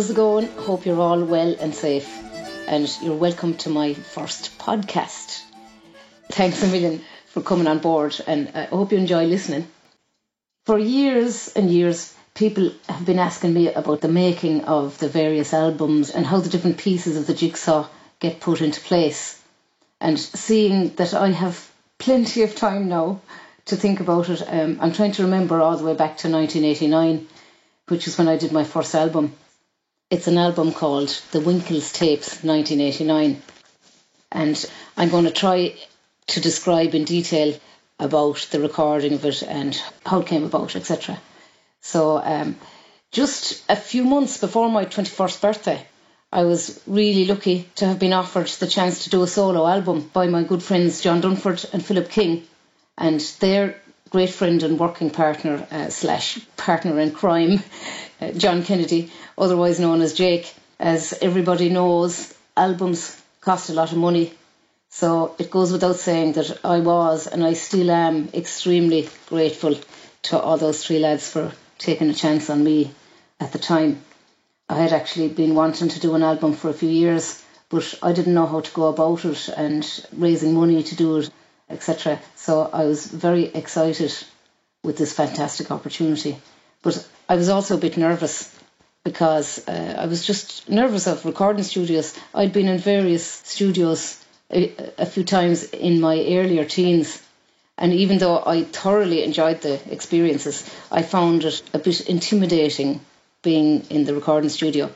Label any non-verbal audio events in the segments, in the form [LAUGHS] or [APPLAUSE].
How's it going? Hope you're all well and safe. And you're welcome to my first podcast. Thanks a million for coming on board, and I hope you enjoy listening. For years and years, people have been asking me about the making of the various albums and how the different pieces of the jigsaw get put into place. And seeing that I have plenty of time now to think about it, um, I'm trying to remember all the way back to 1989, which is when I did my first album. It's an album called The Winkles Tapes 1989. And I'm going to try to describe in detail about the recording of it and how it came about, etc. So, um, just a few months before my 21st birthday, I was really lucky to have been offered the chance to do a solo album by my good friends John Dunford and Philip King, and their great friend and working partner uh, slash partner in crime, uh, John Kennedy, otherwise known as Jake. As everybody knows, albums cost a lot of money so it goes without saying that I was and I still am extremely grateful to all those three lads for taking a chance on me at the time. I had actually been wanting to do an album for a few years, but I didn't know how to go about it and raising money to do it, etc. So I was very excited with this fantastic opportunity. But I was also a bit nervous because uh, I was just nervous of recording studios. I'd been in various studios a, a few times in my earlier teens. And even though I thoroughly enjoyed the experiences, I found it a bit intimidating being in the recording studio.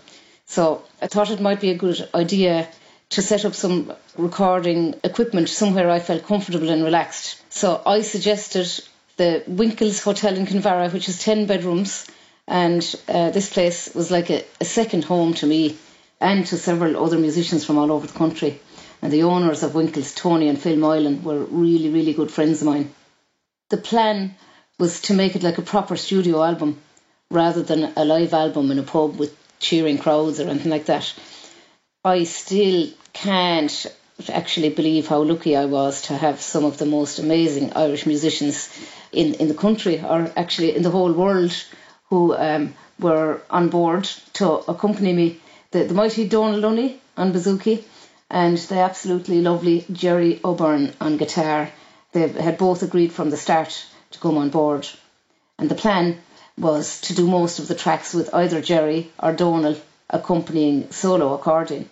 So I thought it might be a good idea to set up some recording equipment somewhere I felt comfortable and relaxed. So I suggested the Winkles Hotel in Kinvara, which is 10 bedrooms. And uh, this place was like a, a second home to me and to several other musicians from all over the country and the owners of Winkles, Tony and Phil Moylan, were really, really good friends of mine. The plan was to make it like a proper studio album rather than a live album in a pub with cheering crowds or anything like that. I still can't actually believe how lucky I was to have some of the most amazing Irish musicians in, in the country or actually in the whole world who um, were on board to accompany me. The, the mighty Donal Lunny on bouzouki, and the absolutely lovely Gerry O'Beirne on guitar. They had both agreed from the start to come on board. And the plan was to do most of the tracks with either Gerry or Donal accompanying solo accordion.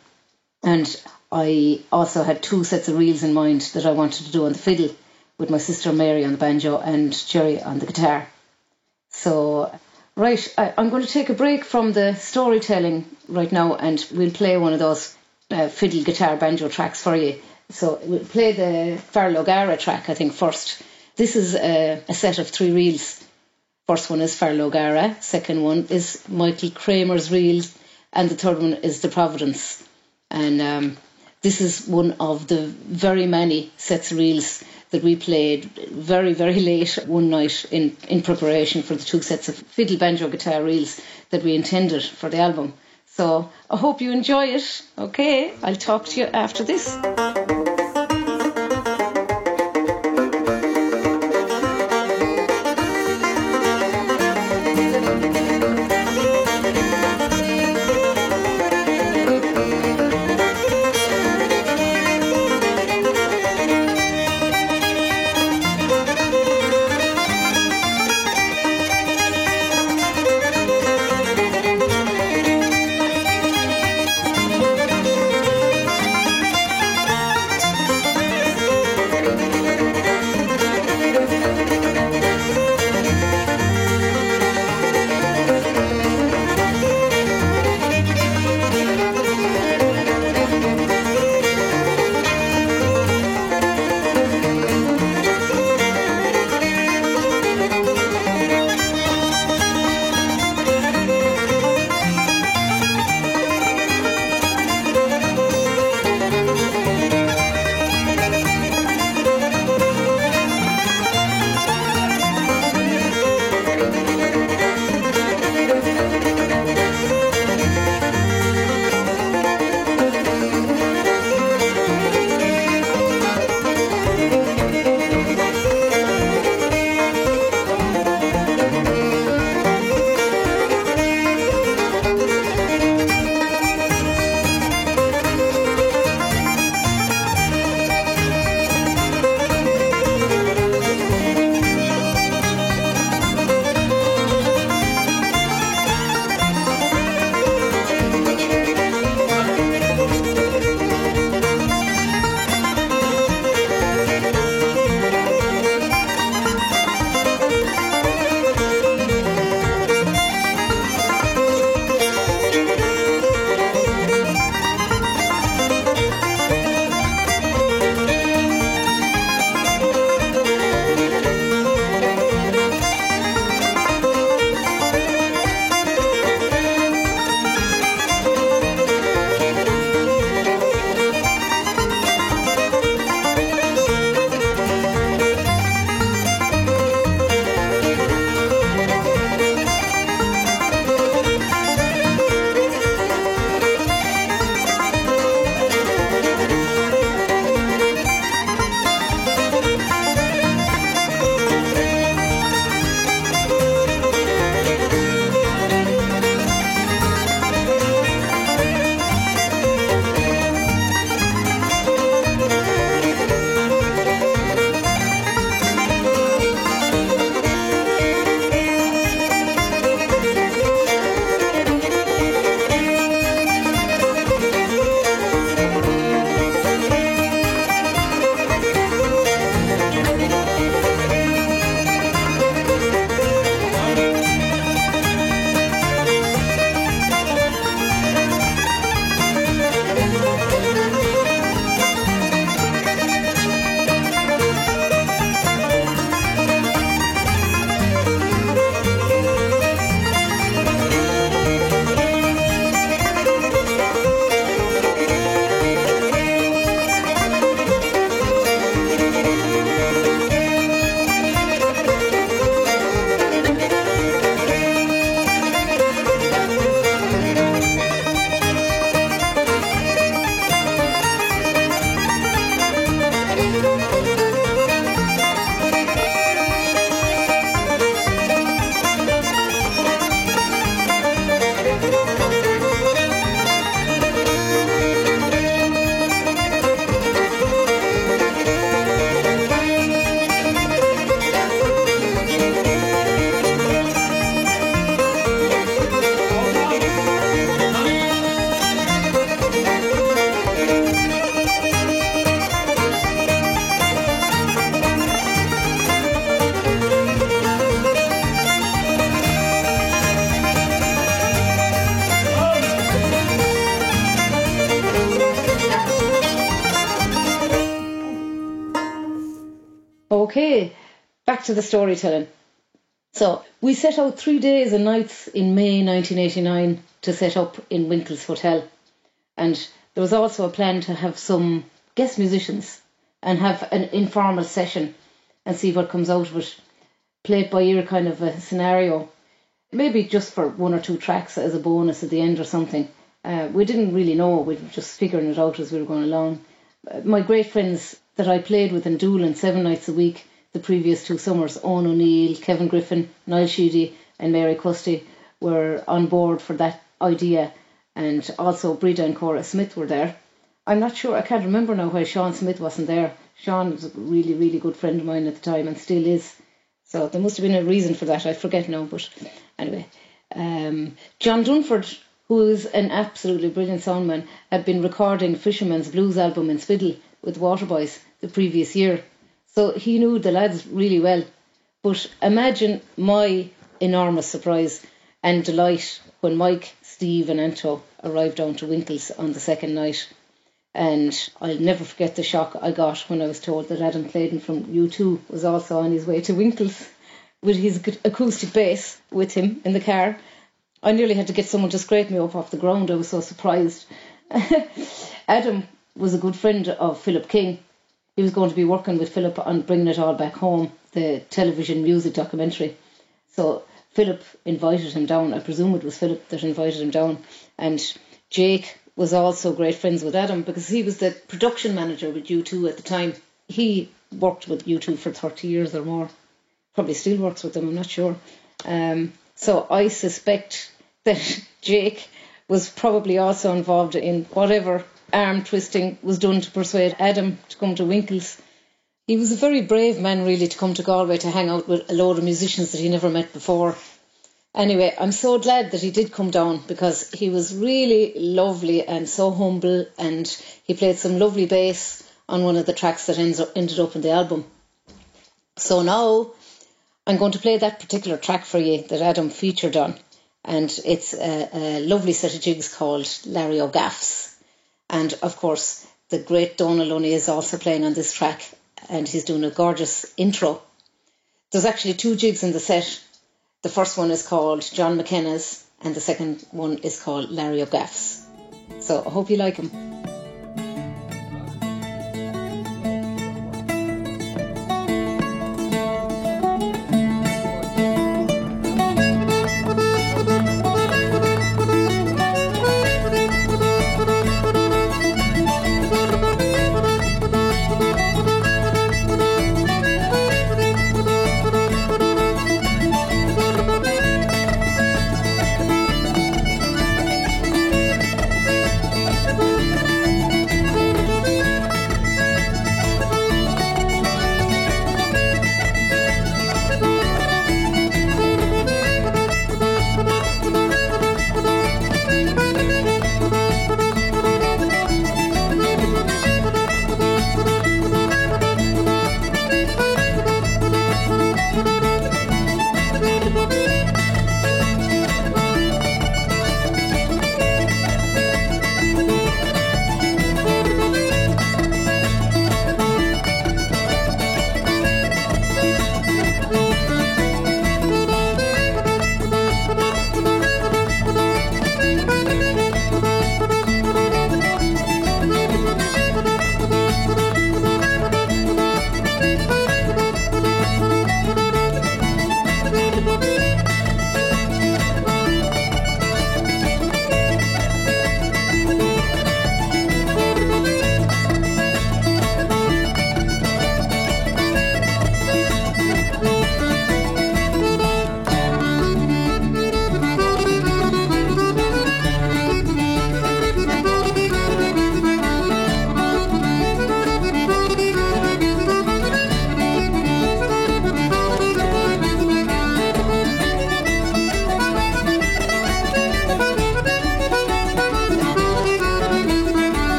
And I also had two sets of reels in mind that I wanted to do on the fiddle with my sister Mary on the banjo and Gerry on the guitar. So, right, I, am going to take a break from the storytelling right now and we'll play one of those uh, fiddle, guitar, banjo tracks for you. So we'll play the Farrell O'Gara track, I think, first. This is a, a set of three reels. First one is Farrell O'Gara, second one is Michael Kramer's reels, and the third one is the Providence. And um, this is one of the very many sets of reels that we played very, very late one night in, in preparation for the two sets of fiddle, banjo, guitar reels that we intended for the album. So I hope you enjoy it. Okay, I'll talk to you after this. Okay, back to the storytelling. So we set out three days and nights in May 1989 to set up in Winkles Hotel. And there was also a plan to have some guest musicians and have an informal session and see what comes out of it. Play it by ear kind of a scenario. Maybe just for one or two tracks as a bonus at the end or something. Uh, we didn't really know. We were just figuring it out as we were going along. Uh, my great friends that I played with in Doolin seven nights a week the previous two summers, Owen O'Neill, Kevin Griffin, Niall Sheedy, and Mary Custy were on board for that idea, and also Breda and Cora Smyth were there. I'm not sure, I can't remember now why Sean Smyth wasn't there. Sean was a really, really good friend of mine at the time and still is. So there must have been a reason for that. I forget now, but anyway. Um, John Dunford, who is an absolutely brilliant soundman, had been recording Fisherman's Blues album in Spiddal with Waterboys the previous year. So he knew the lads really well. But imagine my enormous surprise and delight when Mike, Steve, and Anto arrived down to Winkles on the second night. And I'll never forget the shock I got when I was told that Adam Clayton from U2 was also on his way to Winkles with his acoustic bass with him in the car. I nearly had to get someone to scrape me up off the ground. I was so surprised. [LAUGHS] Adam was a good friend of Philip King, he was going to be working with Philip on bringing it all back home, the television music documentary. So Philip invited him down. I presume it was Philip that invited him down. And Jake was also great friends with Adam because he was the production manager with U2 at the time. He worked with U2 for 30 years or more. Probably still works with them, I'm not sure. Um, so I suspect [LAUGHS] that Jake was probably also involved in whatever arm twisting was done to persuade Adam to come to Winkles. He was a very brave man, really, to come to Galway to hang out with a load of musicians that he never met before. Anyway, I'm so glad that he did come down because he was really lovely and so humble, and he played some lovely bass on one of the tracks that ends up, ended up in the album. So now I'm going to play that particular track for you that Adam featured on, and it's a, a lovely set of jigs called Larry O'Gaff's. And of course, the great Donal Lunny is also playing on this track and he's doing a gorgeous intro. There's actually two jigs in the set. The first one is called John McKenna's and the second one is called Larry O'Gaff's. So I hope you like them.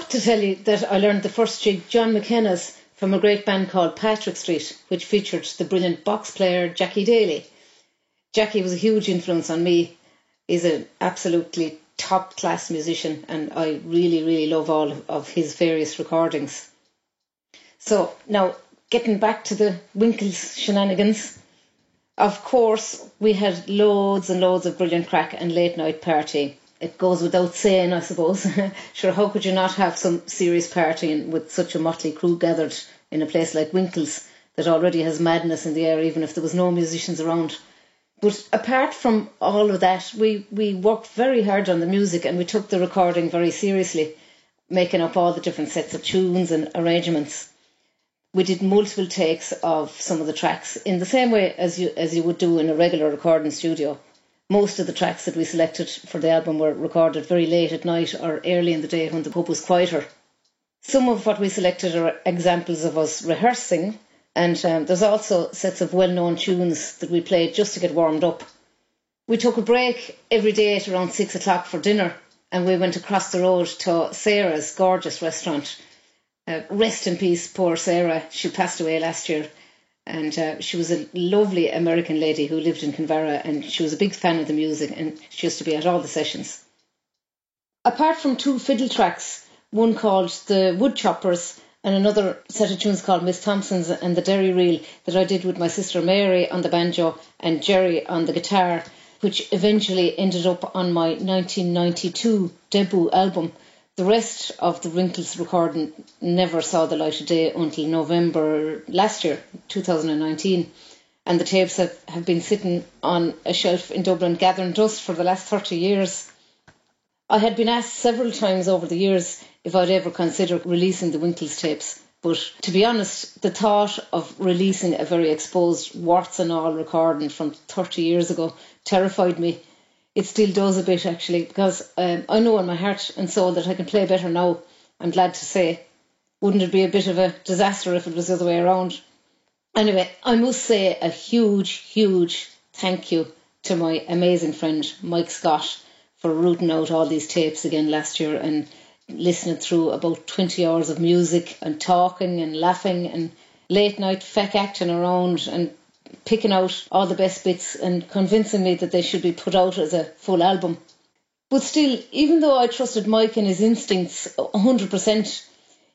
Forgot to tell you that I learned the first jig, John McKenna's, from a great band called Patrick Street, which featured the brilliant box player Jackie Daly. Jackie was a huge influence on me. He's an absolutely top class musician, and I really, really love all of his various recordings. So, now getting back to the Winkles shenanigans, of course, we had loads and loads of brilliant crack and late night party it goes without saying, I suppose. [LAUGHS] sure, how could you not have some serious partying with such a motley crew gathered in a place like Winkles that already has madness in the air, even if there was no musicians around? But apart from all of that, we, we worked very hard on the music and we took the recording very seriously, making up all the different sets of tunes and arrangements. We did multiple takes of some of the tracks in the same way as you as you would do in a regular recording studio most of the tracks that we selected for the album were recorded very late at night or early in the day when the pub was quieter. Some of what we selected are examples of us rehearsing, and um, there's also sets of well known tunes that we played just to get warmed up. We took a break every day at around six o'clock for dinner, and we went across the road to Sarah's gorgeous restaurant. Uh, rest in peace, poor Sarah. She passed away last year and uh, she was a lovely American lady who lived in Kinvara, and she was a big fan of the music, and she used to be at all the sessions. Apart from two fiddle tracks, one called The Woodchoppers and another set of tunes called Miss Thompson's and the Derry Reel that I did with my sister Mary on the banjo and Gerry on the guitar, which eventually ended up on my 1992 debut album the rest of the Winkles recording never saw the light of day until November last year, 2019. And the tapes have, have been sitting on a shelf in Dublin gathering dust for the last 30 years. I had been asked several times over the years if I'd ever consider releasing the Winkles tapes. But to be honest, the thought of releasing a very exposed warts and all recording from 30 years ago terrified me it still does a bit actually because um, I know in my heart and soul that I can play better now. I'm glad to say. Wouldn't it be a bit of a disaster if it was the other way around? Anyway, I must say a huge, huge thank you to my amazing friend Mike Scott for rooting out all these tapes again last year and listening through about 20 hours of music and talking and laughing and late night feck acting around and picking out all the best bits and convincing me that they should be put out as a full album. But still, even though I trusted Mike and his instincts 100%,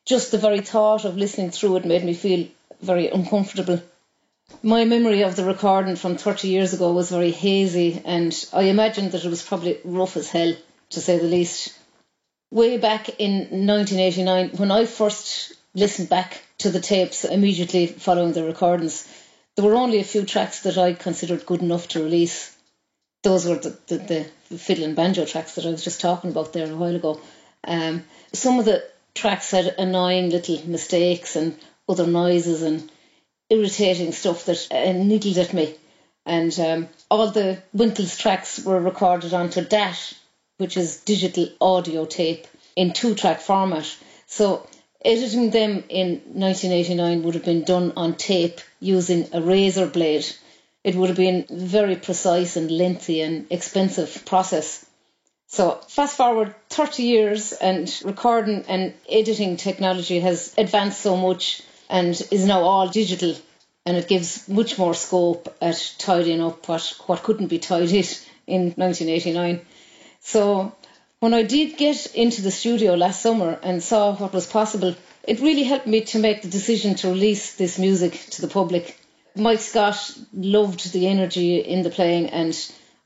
just the very thought of listening through it made me feel very uncomfortable. My memory of the recording from 30 years ago was very hazy, and I imagined that it was probably rough as hell, to say the least. Way back in 1989, when I first listened back to the tapes immediately following the recordings, there were only a few tracks that I considered good enough to release. Those were the, the, the fiddle and banjo tracks that I was just talking about there a while ago. Um, some of the tracks had annoying little mistakes and other noises and irritating stuff that uh, niggled at me. And um, all the Winkles tracks were recorded onto DAT, which is digital audio tape in two track format. So Editing them in 1989 would have been done on tape using a razor blade. It would have been a very precise and lengthy and expensive process. So, fast forward 30 years, and recording and editing technology has advanced so much and is now all digital, and it gives much more scope at tidying up what, what couldn't be tidied [LAUGHS] in 1989. So, when I did get into the studio last summer and saw what was possible, it really helped me to make the decision to release this music to the public. Mike Scott loved the energy in the playing, and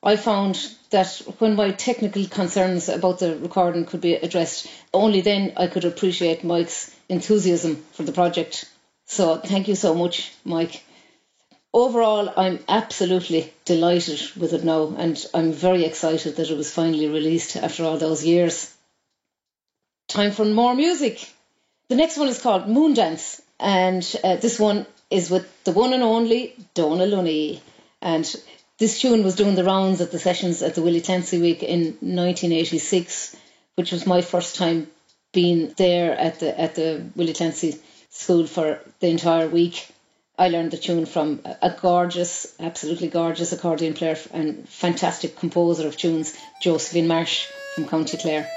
I found that when my technical concerns about the recording could be addressed, only then I could appreciate Mike's enthusiasm for the project. So, thank you so much, Mike overall, I'm absolutely delighted with it now, and I'm very excited that it was finally released after all those years. Time for more music. The next one is called Moondance, and uh, this one is with the one and only Donal Lunny. And this tune was doing the rounds at the sessions at the Willie Clancy Week in 1986, which was my first time being there at the at the Willie Clancy School for the entire week. I learned the tune from a gorgeous, absolutely gorgeous accordion player and fantastic composer of tunes, Josephine Marsh from County Clare.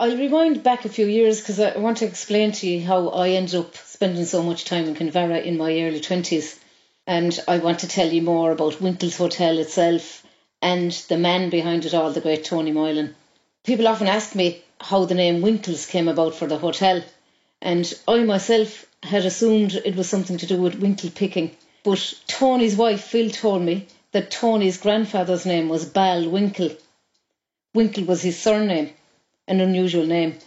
I'll rewind back a few years because I want to explain to you how I ended up spending so much time in Kinvara in my early 20s. And I want to tell you more about Winkles Hotel itself and the man behind it all, the great Tony Moylan. People often ask me how the name Winkles came about for the hotel, and I myself had assumed it was something to do with winkle picking. But Tony's wife, Phil, told me that Tony's grandfather's name was Bal Winkle. Winkle was his surname, an unusual name.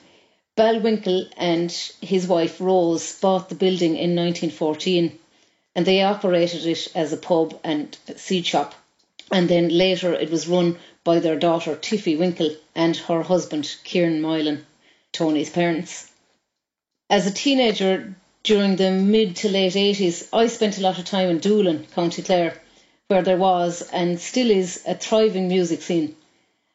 Balwinkle and his wife Rose bought the building in 1914 and they operated it as a pub and seed shop. And then later it was run by their daughter Tiffy Winkle and her husband Kieran Moylan, Tony's parents. As a teenager during the mid to late 80s, I spent a lot of time in Doolin, County Clare, where there was and still is a thriving music scene.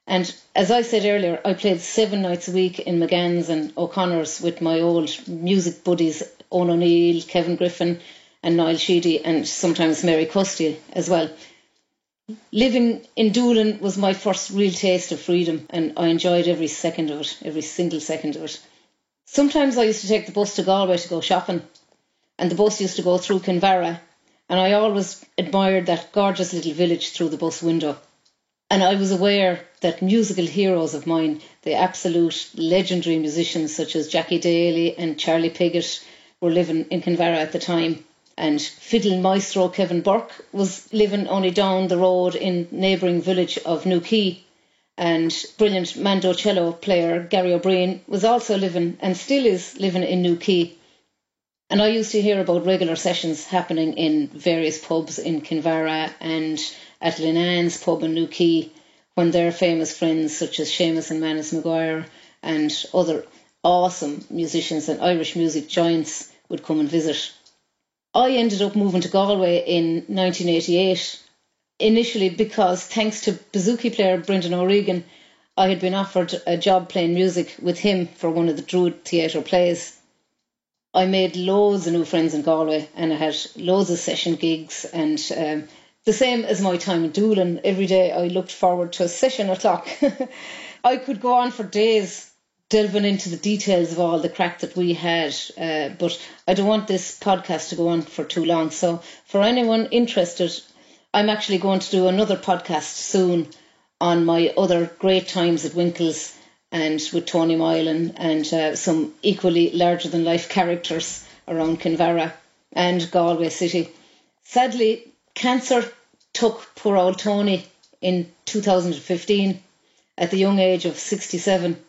And as I said earlier, I played seven nights a week in McGann's and O'Connor's with my old music buddies, Owen O'Neill, Kevin Griffin, and Niall Sheedy, and sometimes Mary Custy as well. Living in Doolin was my first real taste of freedom, and I enjoyed every second of it, every single second of it. Sometimes I used to take the bus to Galway to go shopping, and the bus used to go through Kinvara, and I always admired that gorgeous little village through the bus window. And I was aware that musical heroes of mine, the absolute legendary musicians such as Jackie Daly and Charlie Piggott, were living in Kinvara at the time. And fiddle maestro Kevin Burke was living only down the road in neighbouring village of Newquay. And brilliant mandocello player Garry Ó Briain was also living and still is living in Newquay. And I used to hear about regular sessions happening in various pubs in Kinvara and at Linnane's pub in Newquay when their famous friends such as Seamus and Manus McGuire and other awesome musicians and Irish music giants would come and visit. I ended up moving to Galway in 1988, initially because thanks to bouzouki player Brendan O'Regan, I had been offered a job playing music with him for one of the Druid Theatre plays. I made loads of new friends in Galway and I had loads of session gigs and um, the same as my time in Doolin. Every day I looked forward to a session o'clock. [LAUGHS] I could go on for days delving into the details of all the crack that we had, uh, but I don't want this podcast to go on for too long. So, for anyone interested, I'm actually going to do another podcast soon on my other great times at Winkles and with Tony Moylan and uh, some equally larger than life characters around Kinvara and Galway City. Sadly, cancer took poor old Tony in 2015 at the young age of 67.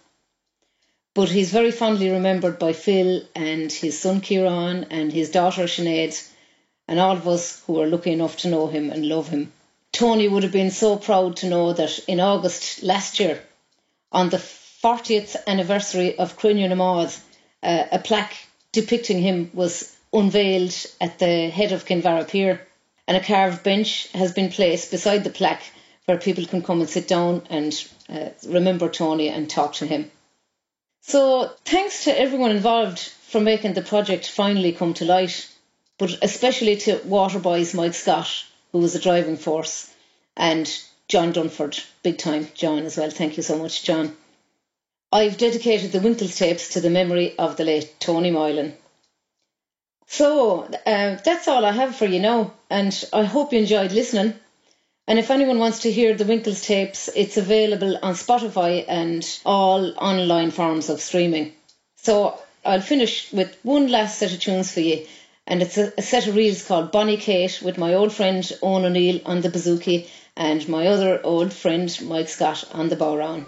But he's very fondly remembered by Phil and his son Kieran and his daughter Sinead and all of us who are lucky enough to know him and love him. Tony would have been so proud to know that in August last year, on the 40th anniversary of Cruinniú na Mbád, uh, a plaque depicting him was unveiled at the head of Kinvara Pier and a carved bench has been placed beside the plaque where people can come and sit down and uh, remember Tony and talk to him. So, thanks to everyone involved for making the project finally come to light, but especially to Waterboys Mike Scott, who was a driving force, and John Dunford, big time John as well. Thank you so much, John. I've dedicated the Winkles tapes to the memory of the late Tony Moylan, so uh, that's all I have for you now, and I hope you enjoyed listening. And if anyone wants to hear the Winkles tapes, it's available on Spotify and all online forms of streaming. So I'll finish with one last set of tunes for you, and it's a, a set of reels called Bonnie Kate with my old friend Owen O'Neill on the bouzouki and my other old friend Mike Scott on the bodhrán.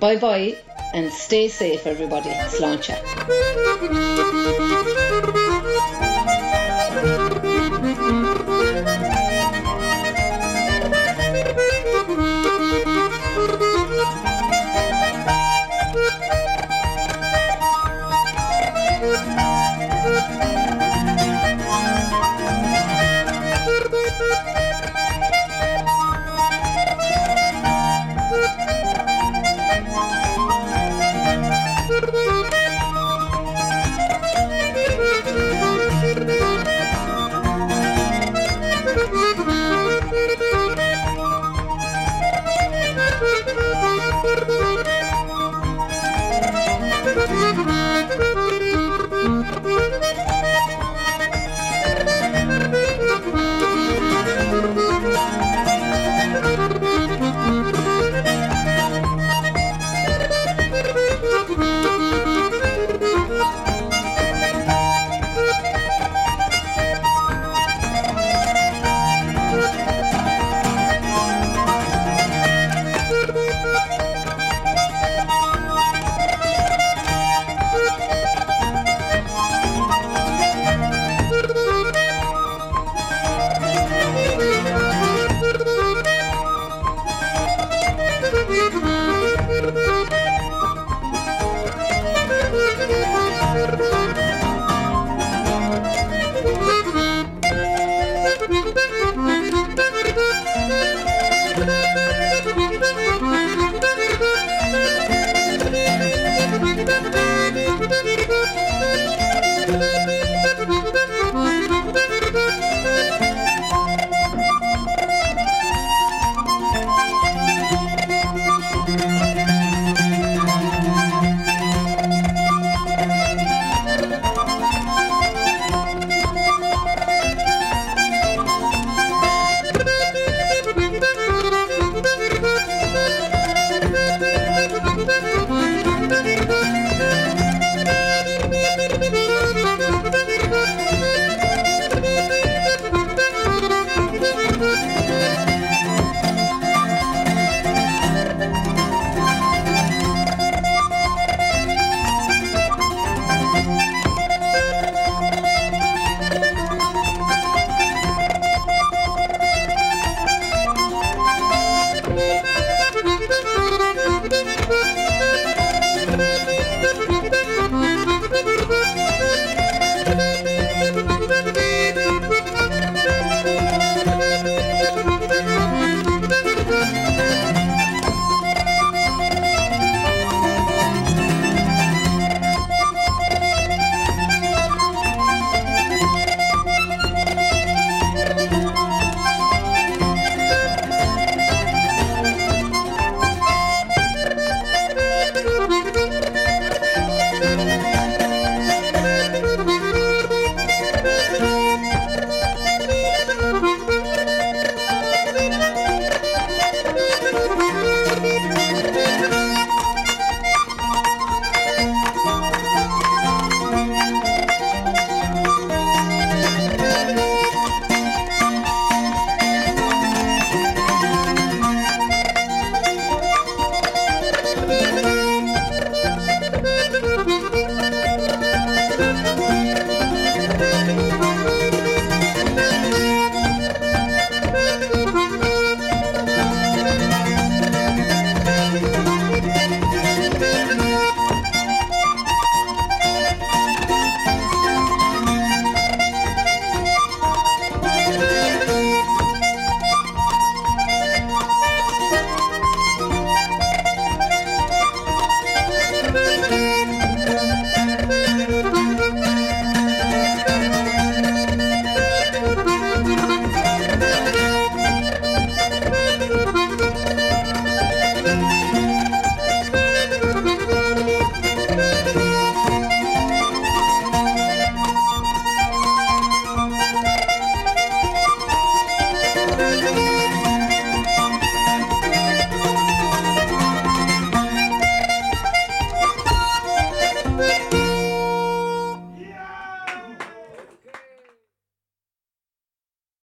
Bye bye and stay safe, everybody. Sláinte.